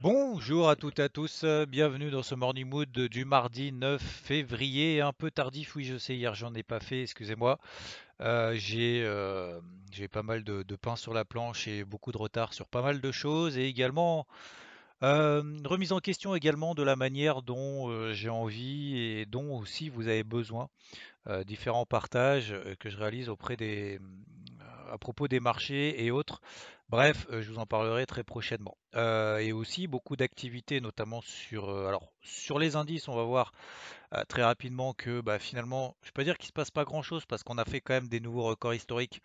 Bonjour à toutes et à tous, euh, bienvenue dans ce Morning Mood du mardi 9 février. Un peu tardif, oui je sais, hier j'en ai pas fait, excusez-moi. Euh, j'ai euh, j'ai pas mal de, pain sur la planche et beaucoup de retard sur pas mal de choses et également remise en question également de la manière dont j'ai envie et dont aussi vous avez besoin. Différents partages que je réalise auprès des à propos des marchés et autres. Bref, euh, je vous en parlerai très prochainement. Euh, et aussi beaucoup d'activités, notamment sur, euh, les indices, on va voir très rapidement que bah, finalement, je peux pas dire qu'il se passe pas grand-chose parce qu'on a fait quand même des nouveaux records historiques.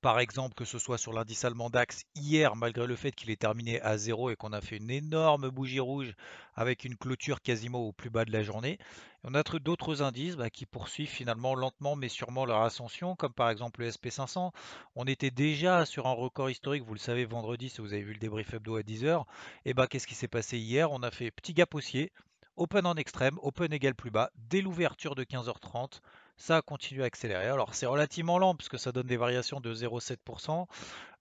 Par exemple, que ce soit sur l'indice allemand DAX hier, malgré le fait qu'il est terminé à zéro et qu'on a fait une énorme bougie rouge avec une clôture quasiment au plus bas de la journée. On a tr- d'autres indices bah, qui poursuivent finalement lentement mais sûrement leur ascension, comme par exemple le SP500. On était déjà sur un record historique, vous le savez, vendredi, si vous avez vu le débrief hebdo à 10h. Et bah, qu'est-ce qui s'est passé hier? On a fait petit gap haussier, open en extrême, open égal plus bas, dès l'ouverture de 15h30 ça a continué à accélérer. Alors c'est relativement lent puisque ça donne des variations de 0,7%.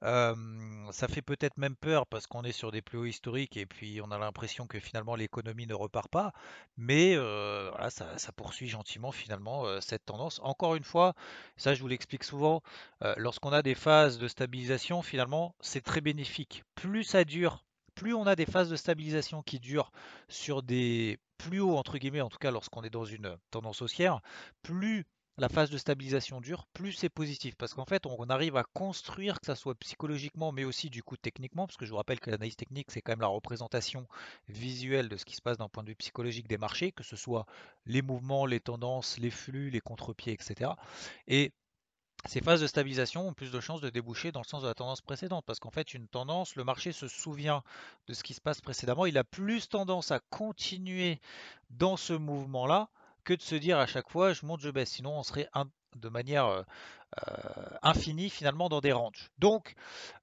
Euh, ça fait peut-être même peur parce qu'on est sur des plus hauts historiques et puis on a l'impression que finalement l'économie ne repart pas. Mais euh, voilà, ça, ça poursuit gentiment finalement euh, cette tendance. Encore une fois, ça je vous l'explique souvent, euh, lorsqu'on a des phases de stabilisation, finalement c'est très bénéfique. Plus ça dure, plus on a des phases de stabilisation qui durent sur des plus hauts, entre guillemets, en tout cas lorsqu'on est dans une tendance haussière, plus la phase de stabilisation dure, plus c'est positif. Parce qu'en fait, on arrive à construire, que ça soit psychologiquement, mais aussi du coup techniquement, parce que je vous rappelle que l'analyse technique, c'est quand même la représentation visuelle de ce qui se passe d'un point de vue psychologique des marchés, que ce soit les mouvements, les tendances, les flux, les contre-pieds, etc. Et ces phases de stabilisation ont plus de chances de déboucher dans le sens de la tendance précédente, parce qu'en fait, une tendance, le marché se souvient de ce qui se passe précédemment, il a plus tendance à continuer dans ce mouvement-là que de se dire à chaque fois je monte, je baisse, sinon on serait de manière euh, euh, infinie finalement dans des ranges. Donc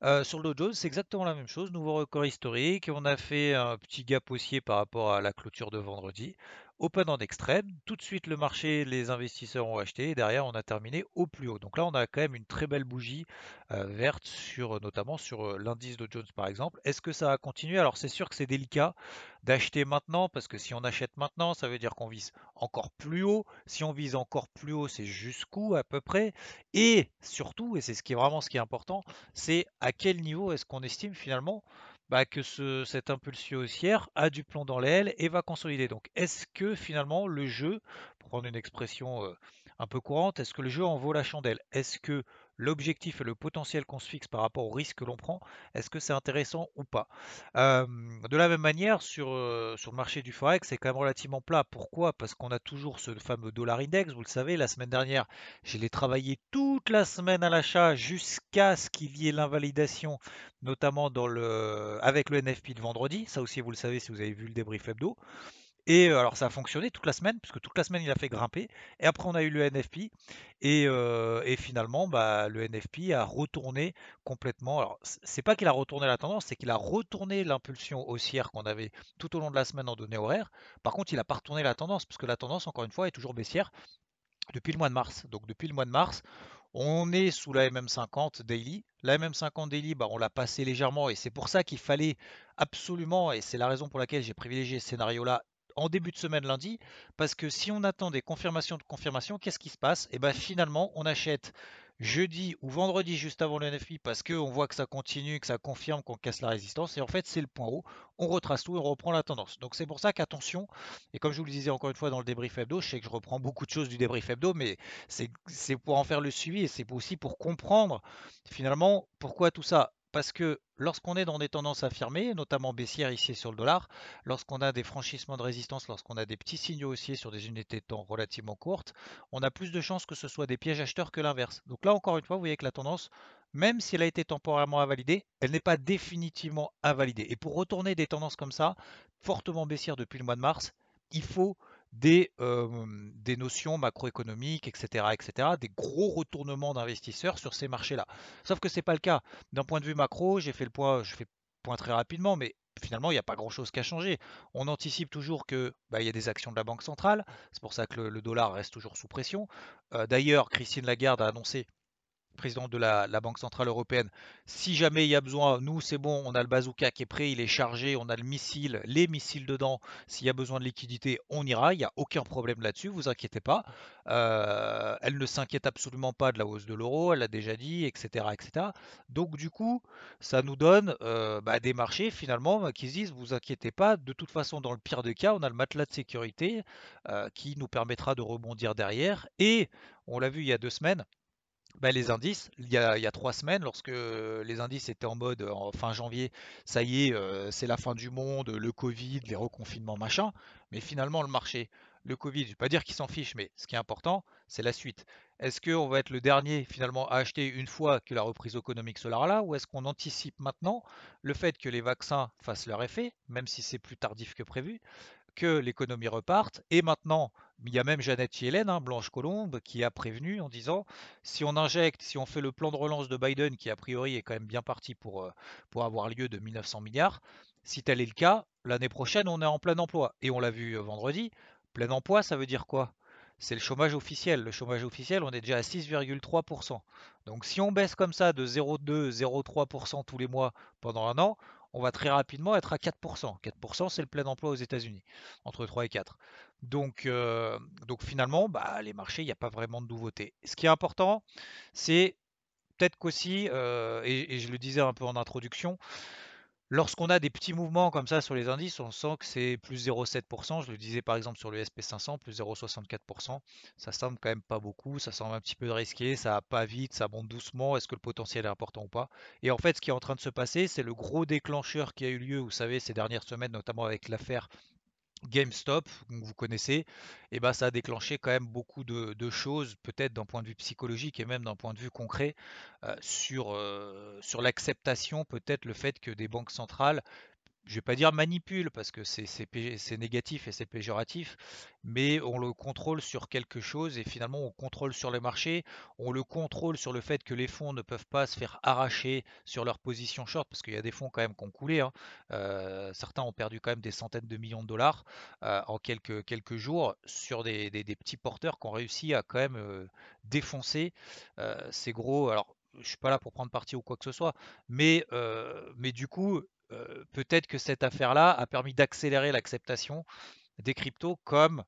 euh, sur le Dow Jones, c'est exactement la même chose, nouveau record historique, on a fait un petit gap haussier par rapport à la clôture de vendredi. Open en extrême, tout de suite le marché, les investisseurs ont acheté et derrière on a terminé au plus haut. Donc là on a quand même une très belle bougie euh, verte sur notamment sur euh, l'indice de Jones par exemple. Est-ce que ça va continuer? Alors c'est sûr que c'est délicat d'acheter maintenant parce que si on achète maintenant, ça veut dire qu'on vise encore plus haut. Si on vise encore plus haut, c'est jusqu'où à peu près? Et surtout, et c'est ce qui est vraiment ce qui est important, c'est à quel niveau est-ce qu'on estime finalement bah, que ce- cette impulsion haussière a du plomb dans l'aile et va consolider. Donc, est-ce que finalement le jeu, pour prendre une expression euh, un peu courante, est-ce que le jeu en vaut la chandelle? Est-ce que l'objectif et le potentiel qu'on se fixe par rapport au risque que l'on prend, est-ce que c'est intéressant ou pas? De la même manière, sur, sur le marché du Forex, c'est quand même relativement plat. Pourquoi? Parce qu'on a toujours ce fameux dollar index. Vous le savez, la semaine dernière, je l'ai travaillé toute la semaine à l'achat jusqu'à ce qu'il y ait l'invalidation, notamment dans le, avec le NFP de vendredi. Ça aussi, vous le savez si vous avez vu le débrief hebdo. Et euh, alors ça a fonctionné toute la semaine, puisque toute la semaine il a fait grimper. Et après on a eu le NFP. Et, euh, et finalement, bah, le NFP a retourné complètement. Alors c'est pas qu'il a retourné la tendance, c'est qu'il a retourné l'impulsion haussière qu'on avait tout au long de la semaine en données horaires. Par contre, il a pas retourné la tendance, puisque la tendance, encore une fois, est toujours baissière depuis le mois de mars. Donc depuis le mois de mars, on est sous la MM50 daily. La MM50 daily, bah, on l'a passé légèrement et c'est pour ça qu'il fallait absolument, et c'est la raison pour laquelle j'ai privilégié ce scénario-là en début de semaine lundi, parce que si on attend des confirmations de confirmation, qu'est-ce qui se passe? Et bien finalement, on achète jeudi ou vendredi juste avant le NFI parce qu'on voit que ça continue, que ça confirme qu'on casse la résistance, et en fait c'est le point haut, on retrace tout et on reprend la tendance. Donc c'est pour ça qu'attention, et comme je vous le disais encore une fois dans le débrief hebdo, je sais que je reprends beaucoup de choses du débrief hebdo, mais c'est pour en faire le suivi et c'est aussi pour comprendre finalement pourquoi tout ça. Parce que lorsqu'on est dans des tendances affirmées, notamment baissières ici sur le dollar, lorsqu'on a des franchissements de résistance, lorsqu'on a des petits signaux haussiers sur des unités de temps relativement courtes, on a plus de chances que ce soit des pièges acheteurs que l'inverse. Donc là, encore une fois, vous voyez que la tendance, même si elle a été temporairement invalidée, elle n'est pas définitivement invalidée. Et pour retourner des tendances comme ça, fortement baissières depuis le mois de mars, il faut des, des notions macroéconomiques, etc., etc., des gros retournements d'investisseurs sur ces marchés-là. Sauf que ce n'est pas le cas. D'un point de vue macro, j'ai fait le point, je fais le point très rapidement, mais finalement, il n'y a pas grand-chose qui a changé. On anticipe toujours qu'il bah, y a des actions de la Banque centrale, c'est pour ça que le, dollar reste toujours sous pression. D'ailleurs, Christine Lagarde a annoncé président de la, Banque Centrale Européenne, si jamais il y a besoin, nous c'est bon, on a le bazooka qui est prêt, il est chargé, on a le missile, les missiles dedans, s'il y a besoin de liquidité, on ira, il n'y a aucun problème là-dessus, vous inquiétez pas. Euh, elle ne s'inquiète absolument pas de la hausse de l'euro, elle l'a déjà dit, etc., etc. Donc du coup, ça nous donne euh, bah, des marchés finalement qui se disent, vous inquiétez pas, de toute façon dans le pire des cas, on a le matelas de sécurité euh, qui nous permettra de rebondir derrière. Et on l'a vu il y a deux semaines, bah, les indices, il y, a, trois semaines, lorsque les indices étaient en mode en fin janvier, ça y est, euh, c'est la fin du monde, le Covid, les reconfinements, machin. Mais finalement, le marché, le Covid, je ne vais pas dire qu'il s'en fiche, mais ce qui est important, c'est la suite. Est-ce qu'on va être le dernier finalement à acheter une fois que la reprise économique sera là, ou est-ce qu'on anticipe maintenant le fait que les vaccins fassent leur effet, même si c'est plus tardif que prévu, que l'économie reparte. Et maintenant, il y a même Jeannette Yellen, hein, Blanche Colombe, qui a prévenu en disant si on injecte, si on fait le plan de relance de Biden, qui a priori est quand même bien parti pour, euh, pour avoir lieu de 1900 milliards, si tel est le cas, l'année prochaine, on est en plein emploi. Et on l'a vu euh, vendredi, plein emploi, ça veut dire quoi? C'est le chômage officiel. Le chômage officiel, on est déjà à 6,3%. Donc si on baisse comme ça de 0,2, 0,3% tous les mois pendant un an, on va très rapidement être à 4%. 4%, c'est le plein emploi aux États-Unis, entre 3 et 4. Donc, euh, donc finalement, bah, les marchés, il n'y a pas vraiment de nouveauté. Ce qui est important, c'est peut-être qu'aussi, euh, et, je le disais un peu en introduction, Lorsqu'on a des petits mouvements comme ça sur les indices, on sent que c'est plus 0,7%. Je le disais par exemple sur le SP500, plus 0,64%. Ça semble quand même pas beaucoup, ça semble un petit peu risqué, ça va pas vite, ça monte doucement. Est-ce que le potentiel est important ou pas? Et en fait, ce qui est en train de se passer, c'est le gros déclencheur qui a eu lieu, vous savez, ces dernières semaines, notamment avec l'affaire GameStop, vous connaissez, et eh ben ça a déclenché quand même beaucoup de, choses, peut-être d'un point de vue psychologique et même d'un point de vue concret, euh, sur, euh, sur l'acceptation, peut-être le fait que des banques centrales je vais pas dire manipule parce que c'est négatif et c'est péjoratif, mais on le contrôle sur quelque chose et finalement on contrôle sur le marché, on le contrôle sur le fait que les fonds ne peuvent pas se faire arracher sur leur position short parce qu'il y a des fonds quand même qui ont coulé. Hein. Euh, certains ont perdu quand même des centaines de millions de dollars euh, en quelques, quelques jours sur des, petits porteurs qui ont réussi à quand même euh, défoncer ces gros. Alors je suis pas là pour prendre parti ou quoi que ce soit, mais, mais du coup, peut-être que cette affaire-là a permis d'accélérer l'acceptation des cryptos comme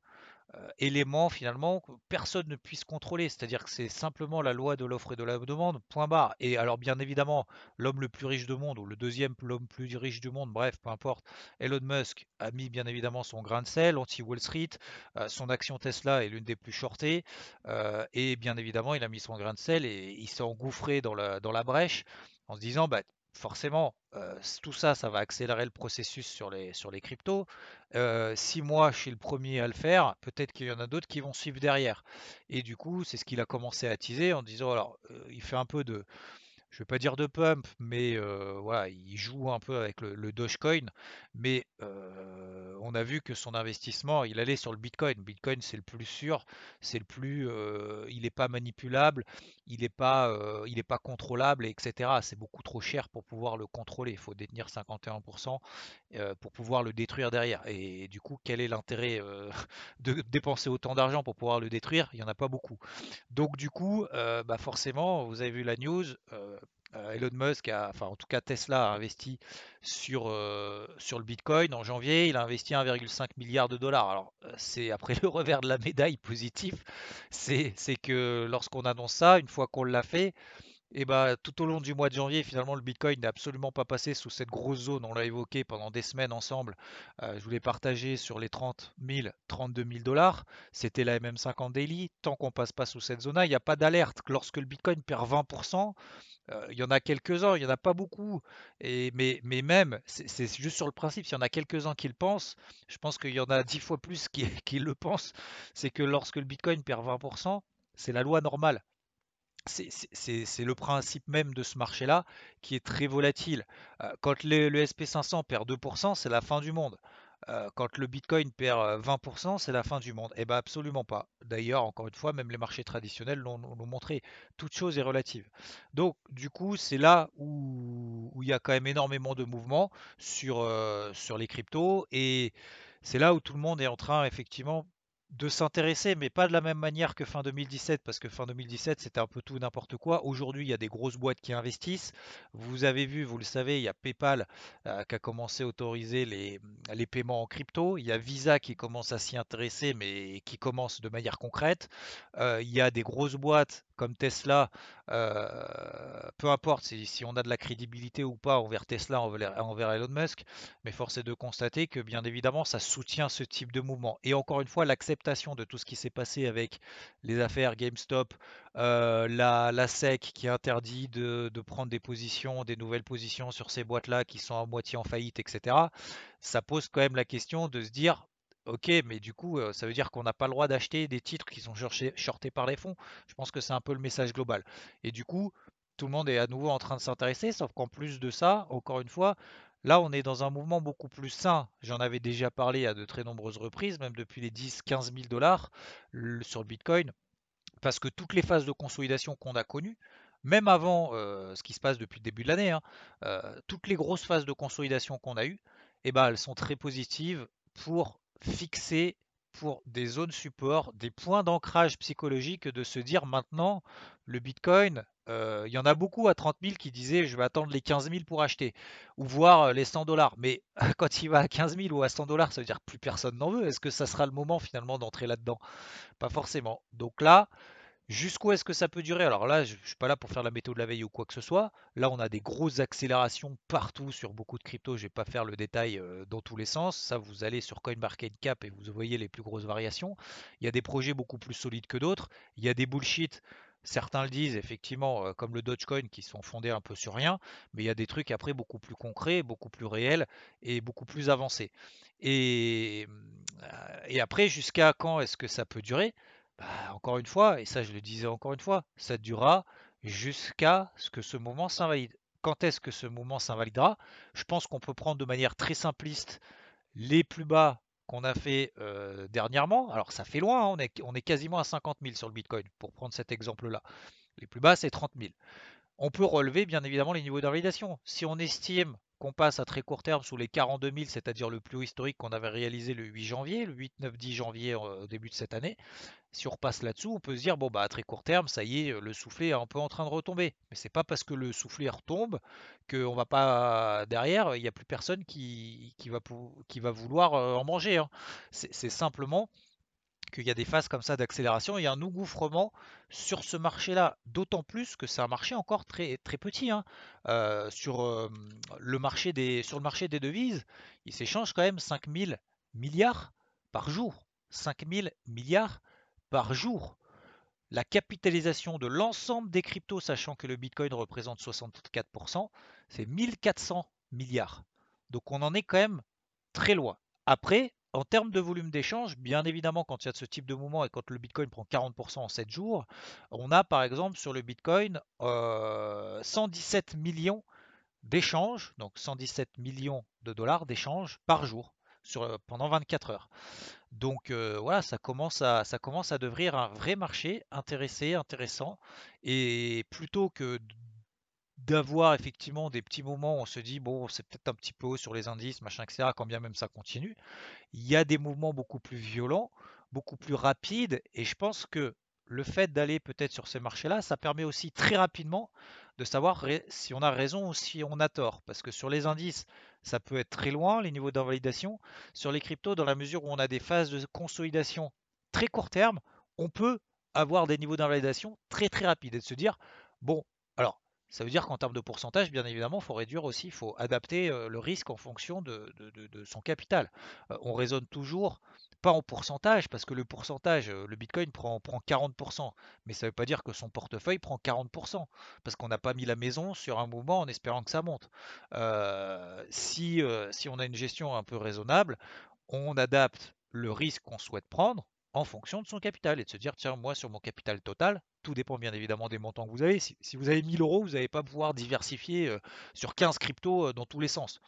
euh, élément finalement que personne ne puisse contrôler. C'est-à-dire que c'est simplement la loi de l'offre et de la demande, point barre. Et alors bien évidemment, l'homme le plus riche du monde, ou le deuxième l'homme le plus riche du monde, bref, peu importe, Elon Musk a mis bien évidemment son grain de sel anti-Wall Street, euh, son action Tesla est l'une des plus shortées, et bien évidemment il a mis son grain de sel et il s'est engouffré dans la, dans la brèche en se disant bah, forcément, tout ça, ça va accélérer le processus sur les, cryptos. si moi, je suis le premier à le faire, peut-être qu'il y en a d'autres qui vont suivre derrière. Et du coup, c'est ce qu'il a commencé à attiser en disant, alors, il fait un peu de, je vais pas dire de pump, mais voilà, il joue un peu avec le, Dogecoin. Mais on a vu que son investissement, il allait sur le Bitcoin. Bitcoin, c'est le plus sûr, c'est le plus, il n'est pas manipulable, il n'est pas, il contrôlable, etc. C'est beaucoup trop cher pour pouvoir le contrôler. Il faut détenir 51% pour pouvoir le détruire derrière. Et, du coup, quel est l'intérêt de dépenser autant d'argent pour pouvoir le détruire? Il n'y en a pas beaucoup. Donc du coup, bah forcément, vous avez vu la news. Euh, Elon Musk, a, enfin en tout cas Tesla a investi sur, euh, sur le Bitcoin en janvier, il a investi 1,5 milliard de dollars. Alors euh, c'est après le revers de la médaille positif, c'est que lorsqu'on annonce ça, une fois qu'on l'a fait, Et bah, tout au long du mois de janvier, finalement, le Bitcoin n'est absolument pas passé sous cette grosse zone. On l'a évoqué pendant des semaines ensemble. Euh, je voulais partager sur les 30 000, 32 000 dollars. C'était la MM50 daily. Tant qu'on passe pas sous cette zone-là, il n'y a pas d'alerte. Lorsque le Bitcoin perd 20%, euh, il y en a quelques-uns, il n'y en a pas beaucoup. Et, mais, même, c'est juste sur le principe, s'il y en a quelques-uns qui le pensent, je pense qu'il y en a 10 fois plus qui le pensent. C'est que lorsque le Bitcoin perd 20%, c'est la loi normale c'est le principe même de ce marché-là qui est très volatile. Euh, quand le, SP500 perd 2%, c'est la fin du monde. Euh, quand le Bitcoin perd 20%, euh, c'est la fin du monde. Eh bien absolument pas. D'ailleurs, encore une fois, même les marchés traditionnels l'ont montré. Toute chose est relative. Donc, du coup, c'est là où, il y a quand même énormément de mouvements sur, sur les cryptos. Et c'est là où tout le monde est en train, effectivement, de s'intéresser, mais pas de la même manière que fin 2017, parce que fin 2017, c'était un peu tout n'importe quoi. Aujourd'hui, il y a des grosses boîtes qui investissent. Vous avez vu, vous le savez, il y a PayPal euh, qui a commencé à autoriser les, paiements en crypto. Il y a Visa qui commence à s'y intéresser, mais qui commence de manière concrète. Euh, il y a des grosses boîtes comme Tesla, euh, peu importe si, on a de la crédibilité ou pas envers Tesla, envers, Elon Musk, mais force est de constater que bien évidemment ça soutient ce type de mouvement. Et encore une fois, l'acceptation de tout ce qui s'est passé avec les affaires GameStop, euh, la, SEC qui interdit de, de, prendre des positions, des nouvelles positions sur ces boîtes-là qui sont à moitié en faillite, etc., ça pose quand même la question de se dire Ok, mais du coup, ça veut dire qu'on n'a pas le droit d'acheter des titres qui sont shortés par les fonds? Je pense que c'est un peu le message global. Et du coup, tout le monde est à nouveau en train de s'intéresser, sauf qu'en plus de ça, encore une fois, là, on est dans un mouvement beaucoup plus sain. J'en avais déjà parlé à de très nombreuses reprises, même depuis les 10-15 000 dollars sur le Bitcoin, parce que toutes les phases de consolidation qu'on a connues, même avant ce qui se passe depuis le début de l'année, hein, toutes les grosses phases de consolidation qu'on a eues, eh ben, elles sont très positives pour fixer pour des zones support, des points d'ancrage psychologique de se dire maintenant le Bitcoin, euh, il y en a beaucoup à 30 000 qui disaient je vais attendre les 15 000 pour acheter ou voir euh, les 100 dollars. Mais quand il va à 15 000 ou à 100 dollars, ça veut dire plus personne n'en veut. Est-ce que ça sera le moment finalement d'entrer là-dedans? Pas forcément. Donc là, Jusqu'où est-ce que ça peut durer? Alors là, je ne suis pas là pour faire la méthode de la veille ou quoi que ce soit. Là, on a des grosses accélérations partout sur beaucoup de cryptos. Je ne vais pas faire le détail euh, dans tous les sens. Ça, vous allez sur CoinMarketCap et vous voyez les plus grosses variations. Il y a des projets beaucoup plus solides que d'autres. Il y a des bullshit. Certains le disent effectivement, euh, comme le Dogecoin, qui sont fondés un peu sur rien, mais il y a des trucs après beaucoup plus concrets, beaucoup plus réels et beaucoup plus avancés. Et, euh, et après, jusqu'à quand est-ce que ça peut durer? Bah, encore une fois, et ça je le disais encore une fois, ça durera jusqu'à ce que ce mouvement s'invalide. Quand est-ce que ce mouvement s'invalidera? Je pense qu'on peut prendre de manière très simpliste les plus bas qu'on a fait euh, dernièrement. Alors ça fait loin, hein, on, est, on est quasiment à 50 000 sur le Bitcoin, pour prendre cet exemple-là. Les plus bas, c'est 30 000. On peut relever bien évidemment les niveaux d'invalidation. Si on estime qu'on passe à très court terme sous les 42 000, c'est-à-dire le plus haut historique qu'on avait réalisé le 8 janvier, le 8, 9, 10 janvier euh, au début de cette année, si on repasse là-dessous, on peut se dire bon bah à très court terme, ça y est, le soufflet est un peu en train de retomber. Mais c'est pas parce que le soufflet retombe qu'on va pas derrière, il n'y a plus personne qui, va, vouloir euh, en manger. Hein. C'est simplement qu'il y a des phases comme ça d'accélération, a un engouffrement sur ce marché-là, d'autant plus que c'est un marché encore très, très petit. Hein. Euh, sur, euh, le marché des, sur le marché des devises, il s'échange quand même 5000 milliards par jour. 5000 milliards par jour. La capitalisation de l'ensemble des cryptos, sachant que le Bitcoin représente 64%, c'est 1400 milliards. Donc on en est quand même très loin. Après, en termes de volume d'échange, bien évidemment, quand il y a ce type de mouvement et quand le Bitcoin prend 40% en 7 jours, on a par exemple sur le Bitcoin 117 euh, millions d'échanges, donc 117 millions de dollars d'échanges par jour sur, euh, pendant 24 heures. Donc euh, voilà, ça commence, à, ça commence à devenir un vrai marché intéressé, intéressant. Et plutôt que d'avoir effectivement des petits moments où on se dit bon c'est peut-être un petit peu haut sur les indices machin etc quand bien même ça continue. Il y a des mouvements beaucoup plus violents beaucoup plus rapides et je pense que le fait d'aller peut-être sur ces marchés là ça permet aussi très rapidement de savoir si on a raison ou si on a tort. Parce que sur les indices ça peut être très loin les niveaux d'invalidation. Sur les cryptos dans la mesure où on a des phases de consolidation très court terme on peut avoir des niveaux d'invalidation très très rapides et de se dire bon Alors, ça veut dire qu'en termes de pourcentage, bien évidemment, il faut réduire aussi, il faut adapter le risque en fonction de, son capital. on raisonne toujours pas en pourcentage, parce que le pourcentage, le Bitcoin prend, prend 40%, mais ça ne veut pas dire que son portefeuille prend 40%, parce qu'on n'a pas mis la maison sur un mouvement en espérant que ça monte. si on a une gestion un peu raisonnable, on adapte le risque qu'on souhaite prendre en fonction de son capital et de se dire tiens moi sur mon capital total tout dépend bien évidemment des montants que vous avez si, vous avez 1000 euros vous n'allez pas pouvoir diversifier euh, sur 15 cryptos euh, dans tous les sens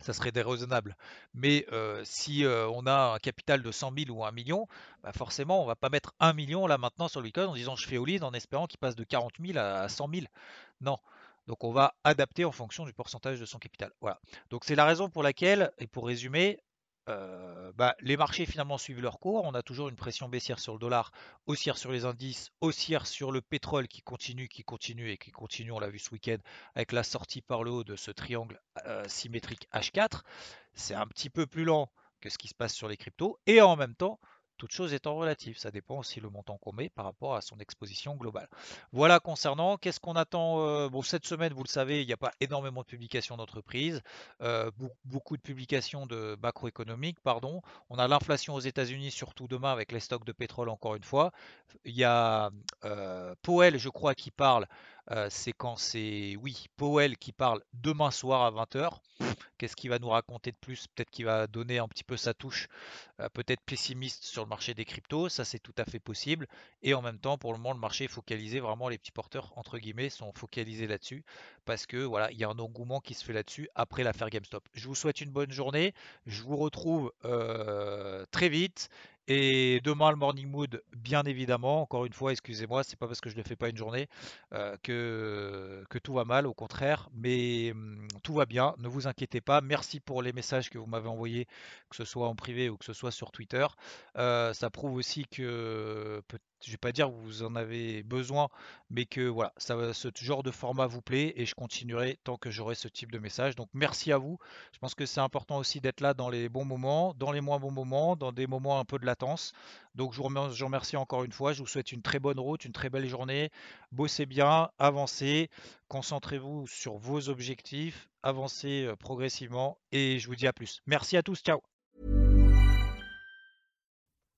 ça serait déraisonnable. Mais euh, si on a un capital de 100 000 ou 1 million, bah forcément, on va pas mettre 1 million là maintenant sur le Bitcoin en disant je fais all-in en espérant qu'il passe de 40 000 à 100 000. Non. Donc on va adapter en fonction du pourcentage de son capital. Voilà. Donc c'est la raison pour laquelle, et pour résumer, bah, les marchés finalement suivent leur cours. On a toujours une pression baissière sur le dollar, haussière sur les indices, haussière sur le pétrole qui continue, qui continue et qui continue. On l'a vu ce week-end avec la sortie par le haut de ce triangle symétrique H4. C'est un petit peu plus lent que ce qui se passe sur les cryptos. Et en même temps, toute chose étant relative, ça dépend aussi le montant qu'on met par rapport à son exposition globale. Voilà concernant, qu'est-ce qu'on attend euh, Bon, cette semaine, vous le savez, il n'y a pas énormément de publications d'entreprises, euh, beaucoup de publications de macroéconomiques, pardon. On a l'inflation aux États-Unis, surtout demain avec les stocks de pétrole, encore une fois. Il y a euh, Powell, je crois, qui parle c'est quand c'est, oui, Powell qui parle demain soir à 20h. Qu'est-ce qu'il va nous raconter de plus? Peut-être qu'il va donner un petit peu sa touche, peut-être pessimiste sur le marché des cryptos, ça c'est tout à fait possible. Et en même temps, pour le moment, le marché est focalisé, vraiment les petits porteurs, entre guillemets, sont focalisés là-dessus, parce que voilà, il y a un engouement qui se fait là-dessus après l'affaire GameStop. Je vous souhaite une bonne journée, je vous retrouve très vite. Et demain, le morning mood, bien évidemment. Encore une fois, excusez-moi, c'est pas parce que je ne le fais pas une journée euh, que, que tout va mal, au contraire. Mais hum, tout va bien, ne vous inquiétez pas. Merci pour les messages que vous m'avez envoyés, que ce soit en privé ou que ce soit sur Twitter. Euh, ça prouve aussi que je vais pas dire que vous en avez besoin, mais que voilà, ce genre de format vous plaît et je continuerai tant que j'aurai ce type de message. Donc merci à vous. Je pense que c'est important aussi d'être là dans les bons moments, dans les moins bons moments, dans des moments un peu de latence. Donc je vous remercie encore une fois. Je vous souhaite une très bonne route, une très belle journée. Bossez bien, avancez, concentrez-vous sur vos objectifs, avancez euh, progressivement et je vous dis à plus. Merci à tous. Ciao.